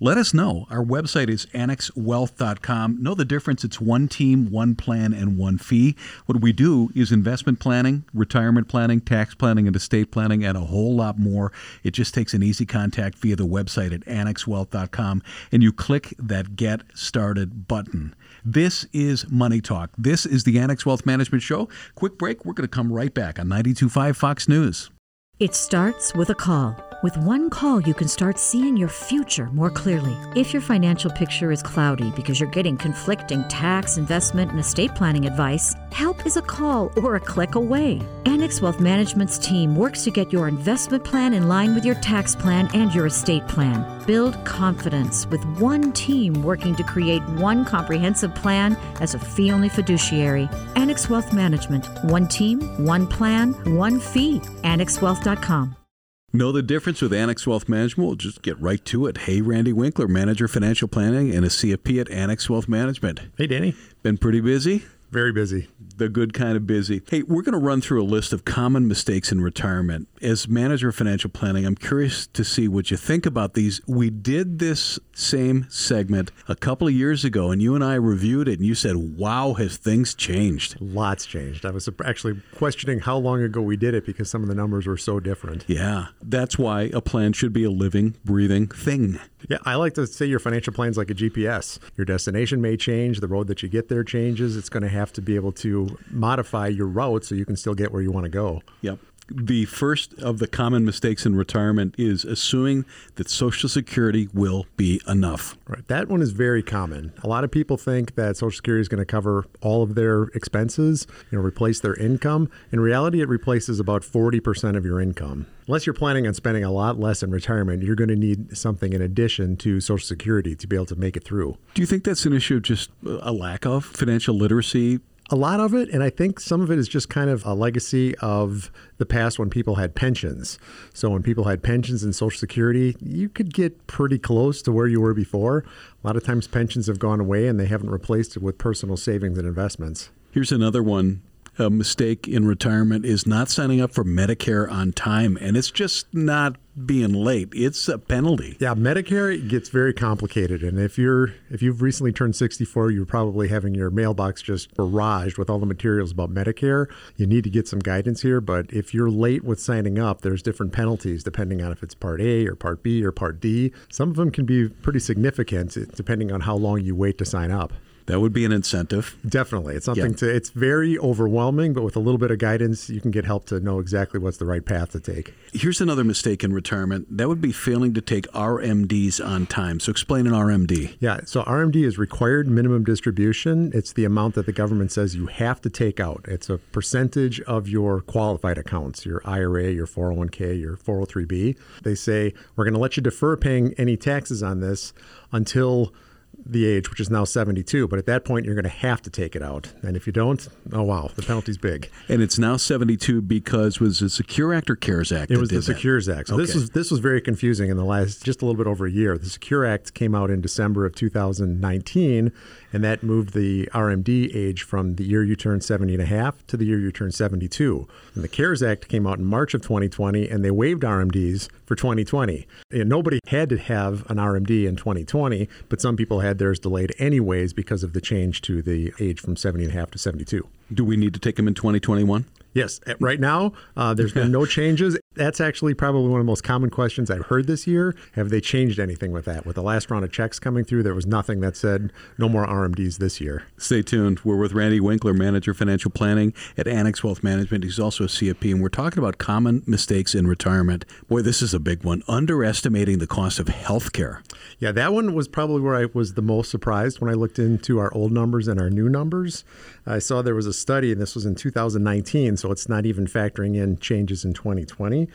Let us know. Our website is annexwealth.com. Know the difference? It's one team, one plan, and one fee. What we do is investment planning, retirement planning, tax planning, and estate planning, and a whole lot more. It just takes an easy contact via the website at annexwealth.com, and you click that Get Started button. This is Money Talk. This is the Annex Wealth Management Show. Quick break. We're going to come right back on 92.5 Fox News. It starts with a call. With one call, you can start seeing your future more clearly. If your financial picture is cloudy because you're getting conflicting tax, investment, and estate planning advice, help is a call or a click away. Annex Wealth Management's team works to get your investment plan in line with your tax plan and your estate plan. Build confidence with one team working to create one comprehensive plan as a fee only fiduciary. Annex Wealth Management. One team, one plan, one fee. AnnexWealth.com. Know the difference with Annex Wealth Management? We'll just get right to it. Hey, Randy Winkler, Manager Financial Planning and a CFP at Annex Wealth Management. Hey, Danny. Been pretty busy? Very busy. The good kind of busy. Hey, we're going to run through a list of common mistakes in retirement. As manager of financial planning, I'm curious to see what you think about these. We did this same segment a couple of years ago, and you and I reviewed it, and you said, wow, has things changed? Lots changed. I was actually questioning how long ago we did it because some of the numbers were so different. Yeah, that's why a plan should be a living, breathing thing. Yeah, I like to say your financial plan's like a GPS. Your destination may change, the road that you get there changes. It's going to have to be able to modify your route so you can still get where you want to go. Yep the first of the common mistakes in retirement is assuming that Social Security will be enough. Right. That one is very common. A lot of people think that Social Security is going to cover all of their expenses, you know, replace their income. In reality, it replaces about 40% of your income. Unless you're planning on spending a lot less in retirement, you're going to need something in addition to Social Security to be able to make it through. Do you think that's an issue of just a lack of financial literacy a lot of it, and I think some of it is just kind of a legacy of the past when people had pensions. So when people had pensions and Social Security, you could get pretty close to where you were before. A lot of times pensions have gone away and they haven't replaced it with personal savings and investments. Here's another one a mistake in retirement is not signing up for Medicare on time, and it's just not being late. It's a penalty. Yeah, Medicare gets very complicated, and if you're if you've recently turned 64, you're probably having your mailbox just barraged with all the materials about Medicare. You need to get some guidance here, but if you're late with signing up, there's different penalties depending on if it's Part A or Part B or Part D. Some of them can be pretty significant depending on how long you wait to sign up. That would be an incentive. Definitely. It's something to it's very overwhelming, but with a little bit of guidance, you can get help to know exactly what's the right path to take. Here's another mistake in retirement. That would be failing to take RMDs on time. So explain an RMD. Yeah, so RMD is required minimum distribution. It's the amount that the government says you have to take out. It's a percentage of your qualified accounts, your IRA, your 401k, your 403b. They say we're going to let you defer paying any taxes on this until the age, which is now 72. But at that point, you're going to have to take it out. And if you don't, oh, wow, the penalty's big. And it's now 72 because was the Secure Act or CARES Act? It was the Secures Act. So okay. this was this was very confusing in the last just a little bit over a year. The Secure Act came out in December of 2019, and that moved the RMD age from the year you turn 70 and a half to the year you turn 72. And the CARES Act came out in March of 2020, and they waived RMDs for 2020. And nobody had to have an RMD in 2020, but some people had theirs delayed anyways because of the change to the age from 70 and a half to 72. Do we need to take them in 2021? Yes, right now uh, there's been no changes. That's actually probably one of the most common questions I've heard this year. Have they changed anything with that? With the last round of checks coming through, there was nothing that said no more RMDs this year. Stay tuned. We're with Randy Winkler, Manager Financial Planning at Annex Wealth Management. He's also a CFP, and we're talking about common mistakes in retirement. Boy, this is a big one. Underestimating the cost of health care. Yeah, that one was probably where I was the most surprised when I looked into our old numbers and our new numbers. I saw there was a study, and this was in 2019, so it's not even factoring in changes in 2020.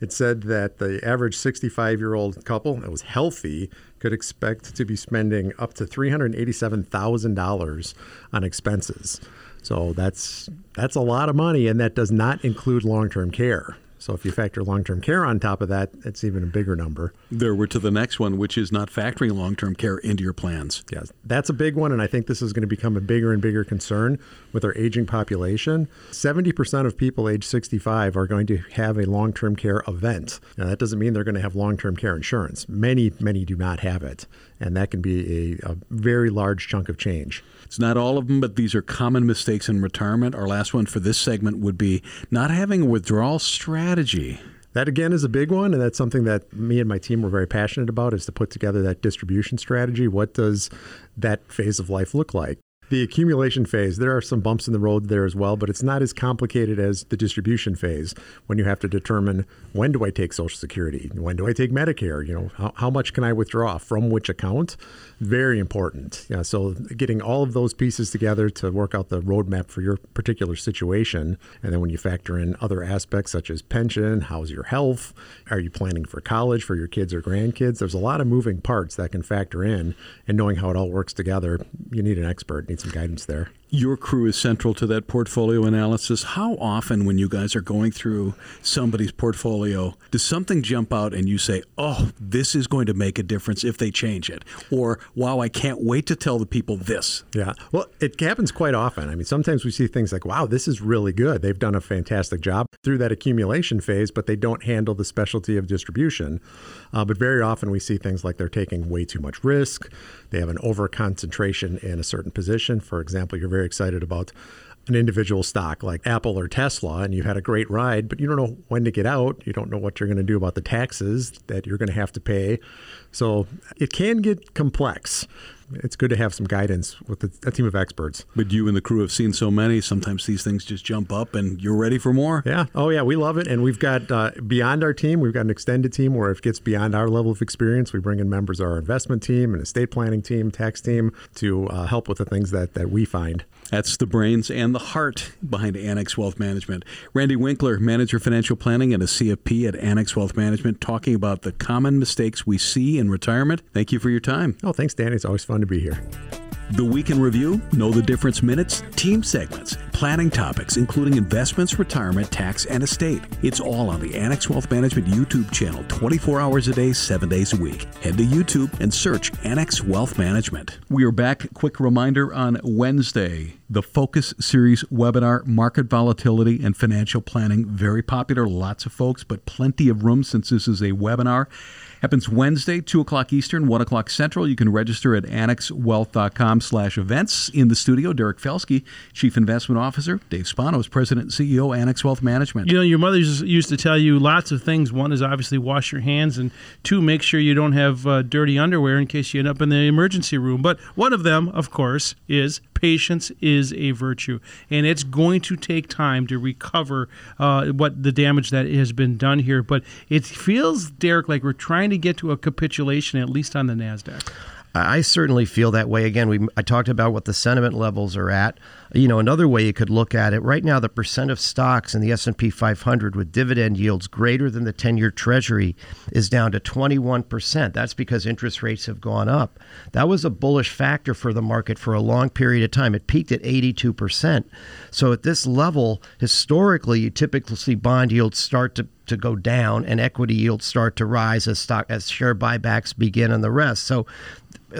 It said that the average 65 year old couple that was healthy could expect to be spending up to $387,000 on expenses. So that's that's a lot of money, and that does not include long term care. So if you factor long-term care on top of that, it's even a bigger number. There we're to the next one, which is not factoring long-term care into your plans. Yes, that's a big one, and I think this is going to become a bigger and bigger concern with our aging population. 70% of people age 65 are going to have a long-term care event. Now that doesn't mean they're going to have long-term care insurance. Many, many do not have it, and that can be a, a very large chunk of change. It's not all of them, but these are common mistakes in retirement. Our last one for this segment would be not having a withdrawal strategy. That again is a big one, and that's something that me and my team were very passionate about is to put together that distribution strategy. What does that phase of life look like? The accumulation phase, there are some bumps in the road there as well, but it's not as complicated as the distribution phase when you have to determine when do I take Social Security? When do I take Medicare? You know, how, how much can I withdraw from which account? Very important. Yeah, so getting all of those pieces together to work out the roadmap for your particular situation. And then when you factor in other aspects such as pension, how's your health? Are you planning for college for your kids or grandkids? There's a lot of moving parts that can factor in. And knowing how it all works together, you need an expert, need some guidance there. Your crew is central to that portfolio analysis. How often, when you guys are going through somebody's portfolio, does something jump out and you say, oh, this is going to make a difference if they change it? Or, wow, I can't wait to tell the people this? Yeah. Well, it happens quite often. I mean, sometimes we see things like, wow, this is really good. They've done a fantastic job through that accumulation phase, but they don't handle the specialty of distribution. Uh, but very often we see things like they're taking way too much risk. They have an over concentration in a certain position. For example, you're very excited about an individual stock like Apple or Tesla, and you had a great ride, but you don't know when to get out. You don't know what you're going to do about the taxes that you're going to have to pay. So it can get complex it's good to have some guidance with a, team of experts. But you and the crew have seen so many. Sometimes these things just jump up, and you're ready for more. Yeah. Oh yeah, we love it, and we've got uh, beyond our team. We've got an extended team where if it gets beyond our level of experience. We bring in members of our investment team and estate planning team, tax team to uh, help with the things that that we find. That's the brains and the heart behind Annex Wealth Management. Randy Winkler, Manager Financial Planning and a CFP at Annex Wealth Management, talking about the common mistakes we see in retirement. Thank you for your time. Oh, thanks, Danny. It's always fun to be here. The Week in Review, Know the Difference Minutes, team segments, planning topics, including investments, retirement, tax, and estate. It's all on the Annex Wealth Management YouTube channel 24 hours a day, 7 days a week. Head to YouTube and search Annex Wealth Management. We are back. Quick reminder on Wednesday the Focus Series webinar, Market Volatility and Financial Planning. Very popular, lots of folks, but plenty of room since this is a webinar. Happens Wednesday, 2 o'clock Eastern, 1 o'clock Central. You can register at annexwealth.com slash events. In the studio, Derek Felske, Chief Investment Officer. Dave Spanos, President and CEO, Annex Wealth Management. You know, your mother used to tell you lots of things. One is obviously wash your hands, and two, make sure you don't have uh, dirty underwear in case you end up in the emergency room. But one of them, of course, is patience is a virtue, and it's going to take time to recover uh, what the damage that has been done here. But it feels, Derek, like we're trying to get to a capitulation, at least on the Nasdaq. I certainly feel that way. Again, we I talked about what the sentiment levels are at. You know, another way you could look at it right now, the percent of stocks in the S and P 500 with dividend yields greater than the 10-year Treasury is down to 21 percent. That's because interest rates have gone up. That was a bullish factor for the market for a long period of time. It peaked at 82 percent. So at this level, historically, you typically see bond yields start to to go down and equity yields start to rise as stock as share buybacks begin and the rest. So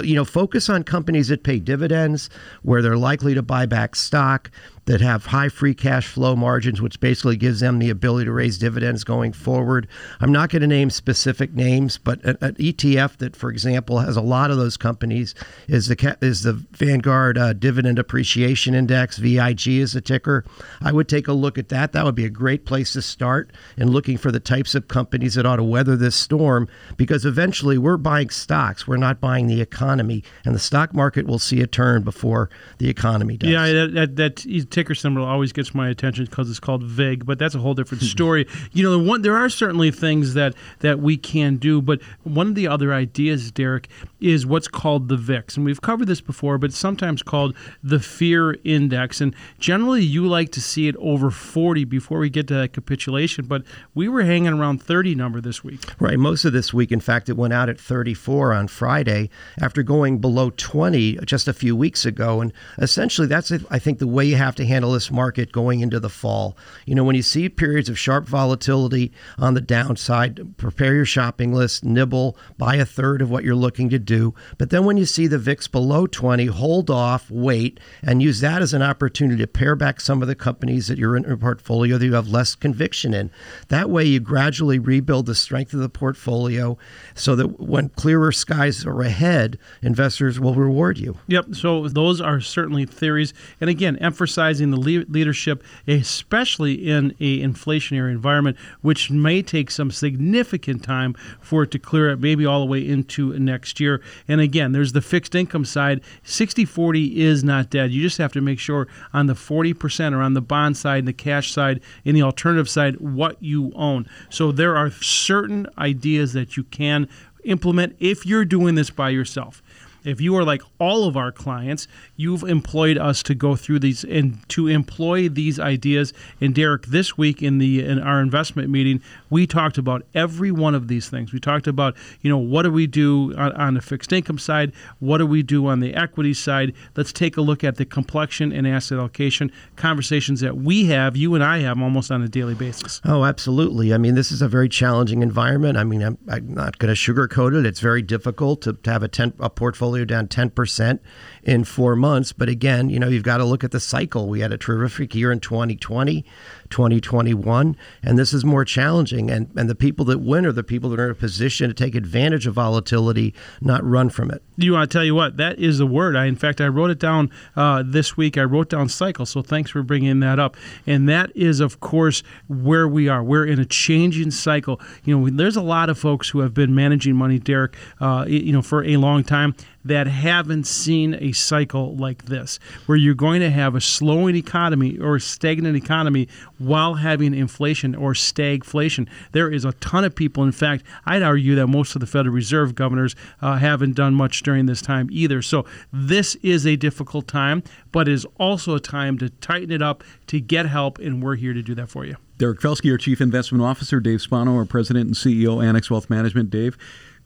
you know, focus on companies that pay dividends, where they're likely to buy back stock, that have high free cash flow margins, which basically gives them the ability to raise dividends going forward. I'm not going to name specific names, but an, ETF that, for example, has a lot of those companies is the is the Vanguard uh, Dividend Appreciation Index. VIG is the ticker. I would take a look at that. That would be a great place to start in looking for the types of companies that ought to weather this storm, because eventually we're buying stocks. We're not buying the economy, and the stock market will see a turn before the economy does. Yeah, that, that, that ticker symbol always gets my attention because it's called VIG, but that's a whole different hmm. story. you know, one, there are certainly things that that we can do, but one of the other ideas, Derek, is what's called the VIX, and we've covered this before, but it's sometimes called the Fear Index, and generally you like to see it over 40 before we get to that capitulation, but we were hanging around 30 number this week. Right, most of this week, in fact, it went out at 34 on Friday after going below 20 just a few weeks ago, and essentially that's I think the way you have to handle this market going into the fall. You know, when you see periods of sharp volatility on the downside, prepare your shopping list, nibble, buy a third of what you're looking to do. But then when you see the VIX below 20, hold off, wait, and use that as an opportunity to pare back some of the companies that you're in your portfolio that you have less conviction in. That way, you gradually rebuild the strength of the portfolio so that when clearer skies are ahead, investors will reward you. Yep. So those are certainly theories. And again, emphasize exercising the le- leadership, especially in a inflationary environment, which may take some significant time for it to clear up, maybe all the way into next year. And again, there's the fixed income side. 60-40 is not dead. You just have to make sure on the 40% or on the bond side and the cash side, in the alternative side, what you own. So there are certain ideas that you can implement if you're doing this by yourself If you are like all of our clients, you've employed us to go through these and to employ these ideas. And Derek, this week in the in our investment meeting, we talked about every one of these things. We talked about, you know, what do we do on, on the fixed income side? What do we do on the equity side? Let's take a look at the complexion and asset allocation conversations that we have, you and I have almost on a daily basis. Oh, absolutely. I mean, this is a very challenging environment. I mean, I'm, I'm not going to sugarcoat it. It's very difficult to, to have a, 10, a portfolio down 10% in four months. But again, you know, you've got to look at the cycle. We had a terrific year in 2020. 2021. And this is more challenging. And, and the people that win are the people that are in a position to take advantage of volatility, not run from it. You want to tell you what? That is the word. I, in fact, I wrote it down uh, this week. I wrote down cycle. So thanks for bringing that up. And that is, of course, where we are. We're in a changing cycle. You know, there's a lot of folks who have been managing money, Derek, uh, you know, for a long time that haven't seen a cycle like this, where you're going to have a slowing economy or stagnant economy while having inflation or stagflation. There is a ton of people. In fact, I'd argue that most of the Federal Reserve governors uh, haven't done much during this time either. So this is a difficult time, but is also a time to tighten it up, to get help, and we're here to do that for you. Derek Felske, our Chief Investment Officer, Dave Spano, our President and CEO, Annex Wealth Management. Dave,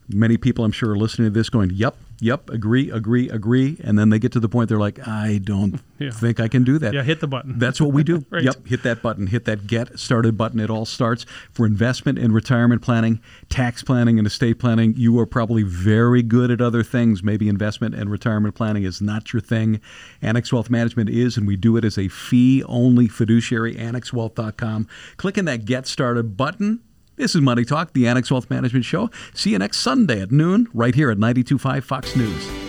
many people I'm sure are listening to this going, yep, yep, agree, agree, agree. And then they get to the point they're like, I don't yeah. think I can do that. Yeah, hit the button. That's what we do. right. Yep, hit that button, hit that get started button. It all starts for investment and retirement planning, tax planning, and estate planning. You are probably very good at other things. Maybe investment and retirement planning is not your thing. Annex Wealth Management is, and we do it as a fee only fiduciary, annexwealth.com. Click in that get started button this is Money Talk, the Annex Wealth Management Show. See you next Sunday at noon, right here at 92.5 Fox News.